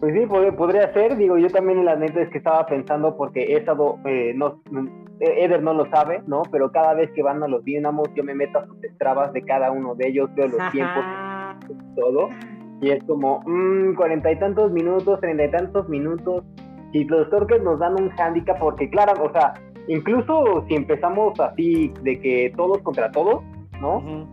Pues sí, pod- podría ser, digo, yo también la neta es que estaba pensando porque he estado, eh, no, eh, Eder no lo sabe, ¿no? Pero cada vez que van a los Dynamos yo me meto a sus trabas de cada uno de ellos, veo los tiempos, todo, y es como, mmm, cuarenta y tantos minutos, treinta y tantos minutos, y los torques nos dan un handicap porque, claro, o sea, incluso si empezamos así de que todos contra todos, ¿no?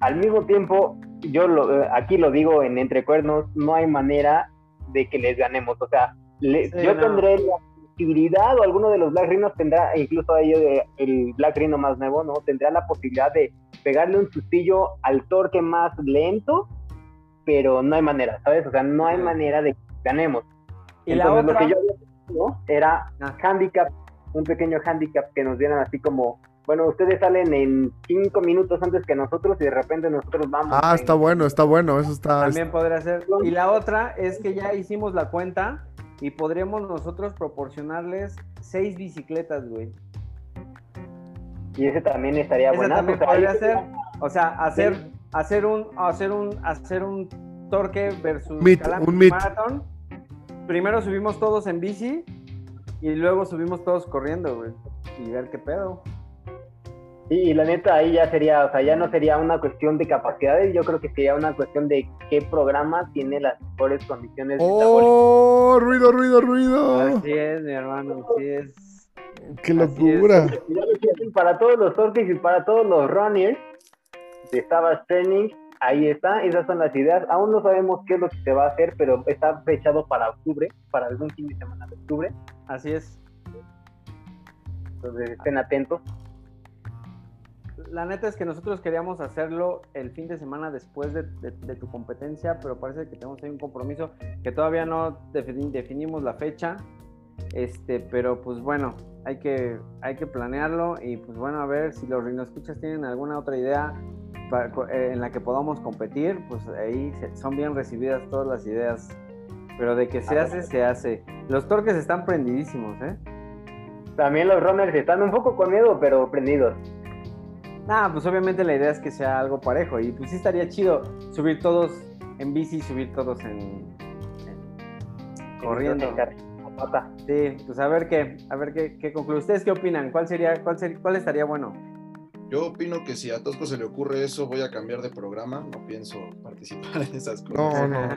Al mismo tiempo, yo lo, aquí lo digo en Entre Cuernos, no hay manera de que les ganemos. O sea, le- Sí, yo no. tendré la posibilidad, o alguno de los Black Rhinos tendrá, incluso ellos, eh, el Black Rhino más nuevo, ¿no? Tendrá la posibilidad de pegarle un sustillo al torque más lento, pero no hay manera, ¿sabes? O sea, no hay manera de que ganemos. Y la Entonces, otra, lo que yo había pensado era Ah. handicap, un pequeño handicap que nos dieran así como, bueno, ustedes salen en cinco minutos antes que nosotros y de repente nosotros vamos. Ah, en- está bueno, está bueno. Eso está. también podría ser. Y la otra es que ya hicimos la cuenta y podríamos nosotros proporcionarles seis bicicletas, güey. Y ese también estaría bueno. también podría ser. O sea, hacer, hacer un, hacer un, hacer un torque versus Meet, un meet. Marathon. Primero subimos todos en bici y luego subimos todos corriendo, güey. Y ver qué pedo. Y, y la neta ahí ya sería, o sea, ya no sería una cuestión de capacidades, yo creo que sería una cuestión de qué programa tiene las mejores condiciones metabólicas. ¡Oh! Ruido, ruido, ruido. Así es, mi hermano, así es. ¡Qué es. locura! Para todos los torques y para todos los runners de Savage Training, ahí está, esas son las ideas. Aún no sabemos qué es lo que se va a hacer, pero está fechado para octubre, para algún fin de semana de octubre. Así es. Entonces estén atentos. La neta es que nosotros queríamos hacerlo el fin de semana después de, de- de tu competencia, pero parece que tenemos ahí un compromiso que todavía no defini- definimos la fecha. Este, pero pues bueno, hay que, hay que planearlo y pues bueno, a ver si los escuchas tienen alguna otra idea eh, en la que podamos competir, pues ahí son bien recibidas todas las ideas. Pero de que se hace, se hace. Los torques están prendidísimos, ¿eh? También los runners están un poco con miedo, pero prendidos. Nah, pues obviamente la idea es que sea algo parejo y pues sí estaría chido subir todos en bici, subir todos en, en- corriendo. Sí, pues a ver qué, a ver qué, qué concluye. ¿Ustedes qué opinan? ¿Cuál sería, cuál sería, cuál estaría bueno? Yo opino que si a Tosco se le ocurre eso, voy a cambiar de programa. No pienso participar en esas cosas. No, no.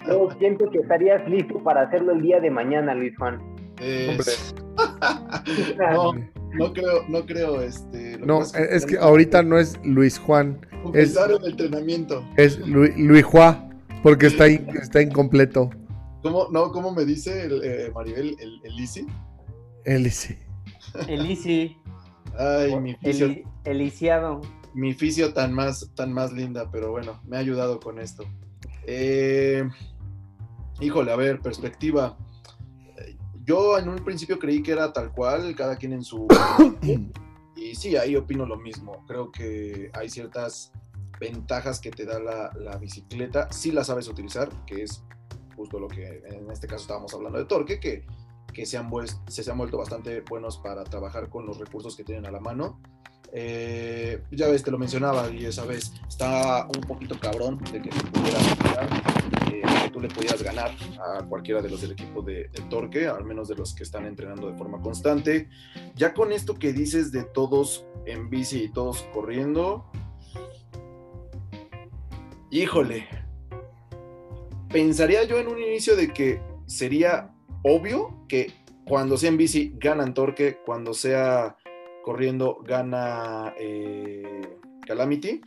Yo siento que estarías listo para hacerlo el día de mañana, Luis Juan. Es- no, no creo, no creo, este. lo No, es que ahorita no es Luis Juan, Compensar el entrenamiento. es Lu- Luis Juan, porque está, in- está incompleto. ¿Cómo, no, ¿cómo me dice el, eh, Maribel, el, el Easy? El Easy, Ay, mi fisio, el, el lisiado. mi fisio tan más, tan más linda, pero bueno, me ha ayudado con esto. Eh, híjole, a ver, perspectiva. Yo en un principio creí que era tal cual, cada quien en su... y sí, ahí opino lo mismo. Creo que hay ciertas ventajas que te da la, la bicicleta, si la sabes utilizar, que es justo lo que en este caso estábamos hablando de Torque, que, que se, han se, han vuelto bastante buenos para trabajar con los recursos que tienen a la mano. Eh, ya ves, te lo mencionaba y esa vez está un poquito cabrón de eh, que tú le pudieras ganar a cualquiera de los del equipo de, de Torque, al menos de los que están entrenando de forma constante. Ya con esto que dices de todos en bici y todos corriendo, híjole, pensaría yo en un inicio de que sería obvio que cuando sea en bici ganan Torque, cuando sea corriendo gana eh, Calamity.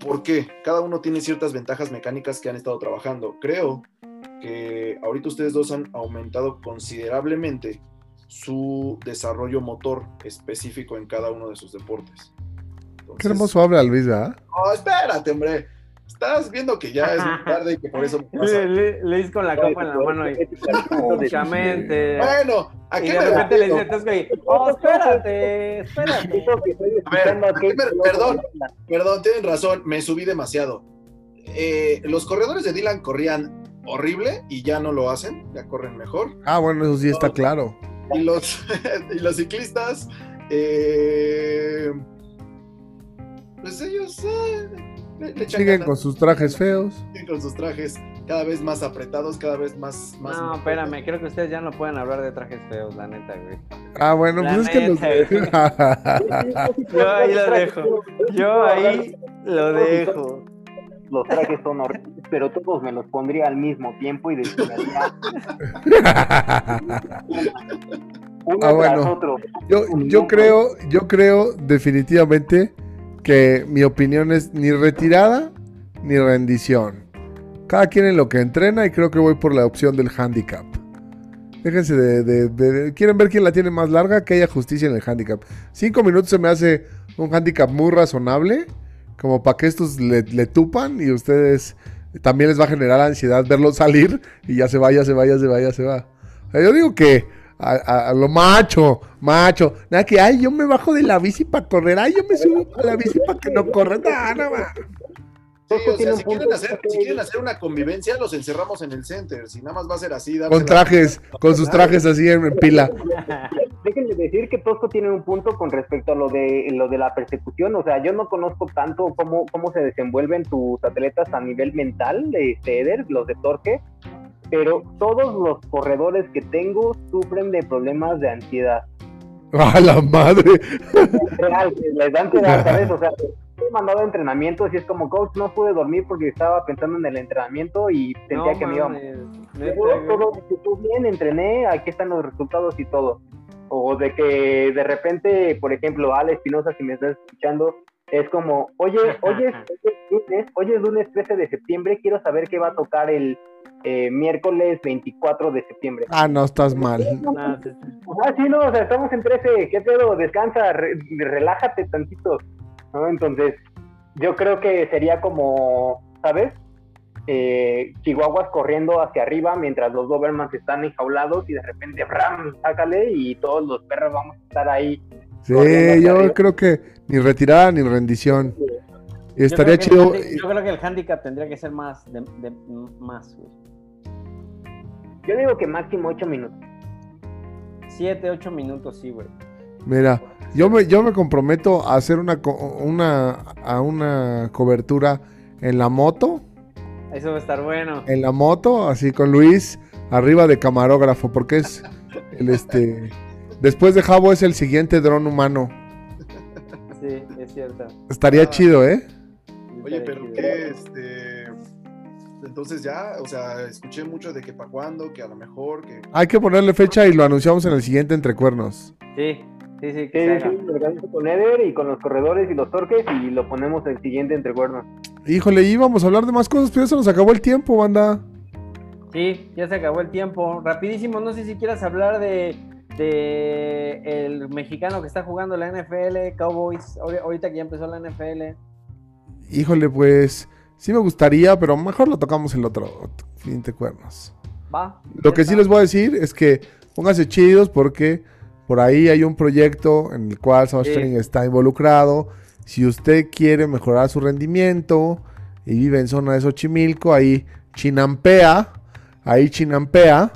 porque Cada uno tiene ciertas ventajas mecánicas que han estado trabajando. Creo que ahorita ustedes dos han aumentado considerablemente su desarrollo motor específico en cada uno de sus deportes. Qué Entonces- hermoso habla Luis, ¿verdad? No, espérate, hombre. Estás viendo que ya es muy tarde y que por eso me pasa. Le, le- con la copa en la mano y muchamente. Bueno, ¿a Y qué de me repente le refiero? dice Tosco y, oh, espérate, espérate. A ver, perdón, perdón. Perdón, tienen razón, me subí demasiado. Eh, los corredores de Dylan corrían horrible y ya no lo hacen, ya corren mejor. Ah, bueno, eso sí está claro. y, los, y los ciclistas, eh, pues ellos eh, le, le echan Siguen ganas. con sus trajes feos. Siguen con sus trajes cada vez más apretados, cada vez más... más No, espérame, creo que ustedes ya no pueden hablar de trajes feos, la neta, güey. Ah, bueno, La pues es que los. Yo ahí lo dejo. Yo ahí lo dejo. Los trajes son horribles, pero todos me los pondría al mismo tiempo y desfilaría uno Ah, bueno. tras otro. Yo, yo creo, yo creo definitivamente que mi opinión es ni retirada ni rendición. Cada quien en lo que entrena y creo que voy por la opción del handicap. Déjense de, ¿Quieren ver quién la tiene más larga? Que haya justicia en el handicap. Cinco minutos se me hace un handicap muy razonable. Como para que estos le, le tupan y ustedes también les va a generar ansiedad verlo salir y ya se va, ya se va, ya se va, ya se va. O sea, yo digo que a, a- a lo macho, macho. Nada que, ay, yo me bajo de la bici para correr. Ay, yo me subo a la bici para que no corra. Nada, nada. Sí, Tosco o tiene sea, un si quieren, hacer, si quieren hacer una convivencia, los encerramos en el center. Si nada más va a ser así, Con trajes, con sus trajes así en, en pila. Déjenme decir que Tosco tiene un punto con respecto a lo de lo de la persecución. O sea, yo no conozco tanto cómo, cómo se desenvuelven tus atletas a nivel mental, este, Eder, los de torque, pero todos los corredores que tengo sufren de problemas de ansiedad. ¡A la madre! Real, les da ansiedad, ¿sabes? O sea, he mandado entrenamientos y es como, coach, no pude dormir porque estaba pensando en el entrenamiento y sentía No que me iba todo estuvo bien, entrené, aquí están los resultados y todo. O de que de repente, por ejemplo, Ale Espinosa, si me estás escuchando, es como, oye, oye, es lunes, hoy es lunes 13 de septiembre, quiero saber qué va a tocar el eh, miércoles 24 de septiembre. Ah, no, estás mal. Ah, sí, no, o sea, estamos en 13, ¿qué pedo? Descansa, re- relájate tantito, ¿no? Entonces, yo creo que sería como, ¿sabes? Eh, chihuahuas corriendo hacia arriba mientras los Dobermans están enjaulados y de repente, ¡ram! Sácale y todos los perros vamos a estar ahí. Sí, yo creo que ni retirada ni rendición. Yo estaría creo que el chido. Yo creo que el handicap tendría que ser más, de, de- más, güey. Yo digo que máximo 8 minutos. Siete, ocho minutos, sí, güey. Mira, yo me, yo me comprometo a hacer una, co- una, a una cobertura en la moto. Eso va a estar bueno. En la moto, así con Luis, arriba de camarógrafo, porque es el este. Después de Jabo es el siguiente dron humano. Sí, es cierto. Estaría Ah. chido, ¿eh? Oye, pero chido. qué, este... Entonces ya, o sea, escuché mucho de que para cuándo, que a lo mejor, que... Hay que ponerle fecha y lo anunciamos en el siguiente Entre Cuernos. Sí, sí, sí, Sí, que sí, organizo con Eder y con los corredores y los torques y lo ponemos el siguiente entre cuernos. Híjole, íbamos a hablar de más cosas, pero ya se nos acabó el tiempo, banda. Sí, ya se acabó el tiempo. Rapidísimo, no sé si quieras hablar de, de el mexicano que está jugando la NFL, Cowboys, ahori- ahorita que ya empezó la NFL. Híjole, pues sí me gustaría, pero mejor lo tocamos el otro, otro Entre Cuernos. Va. Lo que sí les voy a decir es que pónganse chidos porque por ahí hay un proyecto en el cual Savage Sí. Training está involucrado. Si usted quiere mejorar su rendimiento y vive en zona de Xochimilco, ahí chinampea, ahí chinampea,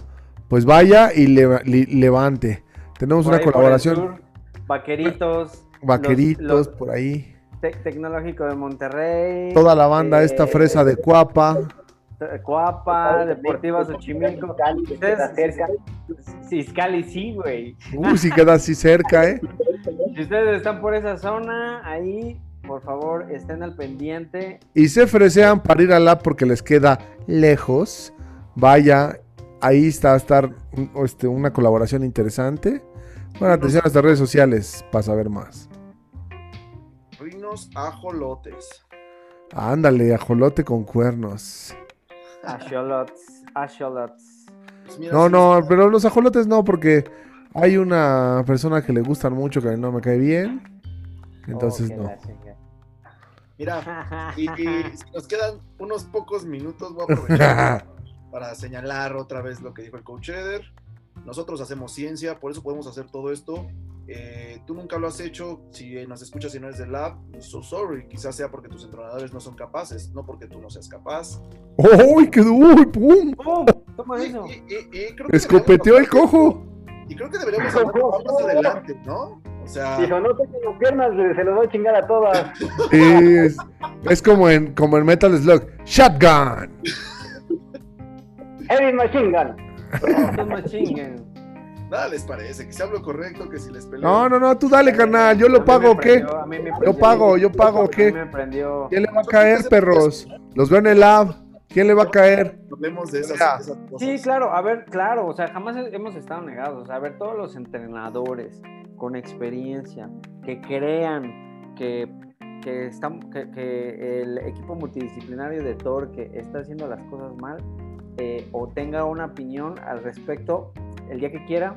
pues vaya y levante. Tenemos Por una ahí, colaboración, sur, vaqueritos. vaqueritos los- por ahí. Tec- Tecnológico de Monterrey. Toda la banda, esta eh, fresa de Cuapa. Coapa, Deportiva Xochimilco. Ustedes- queda cerca. Ciscali, sí, güey. Uy, sí queda así cerca, ¿eh? Si ustedes están por esa zona, ahí, por favor, estén al pendiente. y se fresean para ir a la porque les queda lejos, vaya, ahí está a estar este, una colaboración interesante. Bueno, atención a nuestras redes sociales para saber más. Rinos ajolotes. Ándale, ajolote con cuernos. Asholots, Asholots. Pues No, no, está- pero los ajolotes no, porque hay una persona que le gustan mucho que no me cae bien. Entonces Oh, no. Mira, y, y si nos quedan unos pocos minutos, voy a aprovechar para señalar otra vez lo que dijo el coach Eder. Nosotros hacemos ciencia, por eso podemos hacer todo esto. Eh, tú nunca lo has hecho, si nos escuchas y no eres del lab, so sorry, quizás sea porque tus entrenadores no son capaces, no porque tú no seas capaz. ¡Uy, qué uy, pum! ¡Pum! Toma Y, eso. y- y- y creo que Escopeteó el cojo. Y creo que deberíamos hablar más adelante, ¿no? O sea. Dijo, no tengo las piernas, se los voy a chingar a todas. Es, es como en como en Metal Slug. Shotgun. Heavy Machine Gun. No me chinguen. Nada les parece, que se hablo correcto, que si les peleo. No, no, no, tú dale, carnal. Yo lo pago, me ¿o ¿qué? prendió, a mí me prendió. pago, yo pago, ¿qué? ¿Quién le va a caer, perros? Los veo en el lab. ¿Quién le va a caer? Hablemos de esas, cosas. Sí, claro, a ver, claro, o sea, jamás hemos estado negados. A ver, todos los entrenadores con experiencia que crean que, que, están, que, que el equipo multidisciplinario de Torque está haciendo las cosas mal eh, o tenga una opinión al respecto, el día que quiera,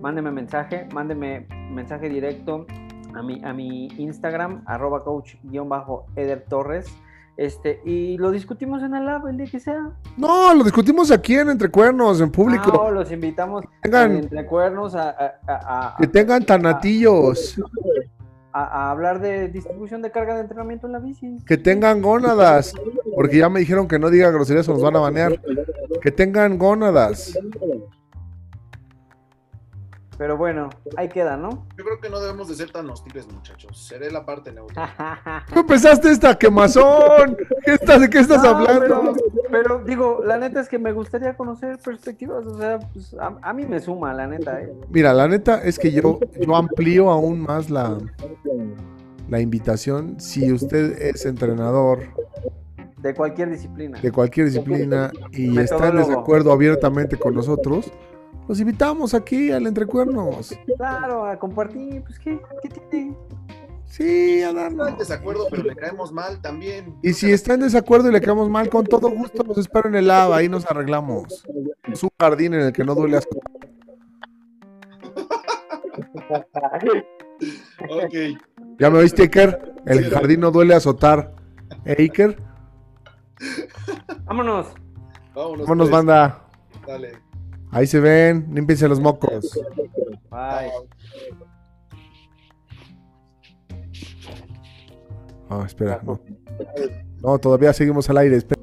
mándeme mensaje, mándeme mensaje directo a mi, a mi Instagram, arroba coach-eder Torres. Este, y lo discutimos en el lab el día que sea. No, lo discutimos aquí en Entre Cuernos, en público. No, los invitamos Tengan- entre cuernos a, a- a- a- Que tengan tanatillos. a- a hablar de distribución de carga de entrenamiento en la bici. Que tengan gónadas. Porque ya me dijeron que no diga groserías o nos van a banear. Que tengan gónadas. Pero bueno, ahí queda, ¿no? Yo creo que no debemos de ser tan hostiles, muchachos. Seré la parte neutra. ¿Tú empezaste esta quemazón? ¿Qué estás, ¿De qué estás No, hablando? Pero, pero, digo, la neta es que me gustaría conocer perspectivas. O sea, pues, a, a mí me suma, la neta. ¿eh? Mira, la neta es que yo, yo amplío aún más la, la invitación. Si usted es entrenador De cualquier disciplina. de cualquier disciplina y está en desacuerdo abiertamente con nosotros, los invitamos aquí al Entrecuernos. Claro, a compartir. Pues, ¿qué, qué tiene? Sí, a Está en darnos. desacuerdo, pero le caemos mal también. Y si está en desacuerdo y le quedamos mal, con todo gusto los espero en el lab, ahí nos arreglamos. Es un jardín en el que no duele asco. Ok. ¿Ya me oíste, Iker? El jardín no duele azotar. ¿Eh, Iker? Vámonos. Vámonos. Vámonos, pues. banda. Dale. Ahí se ven, límpiense los mocos. Bye. Ah, espera, no. No, todavía seguimos al aire, espera.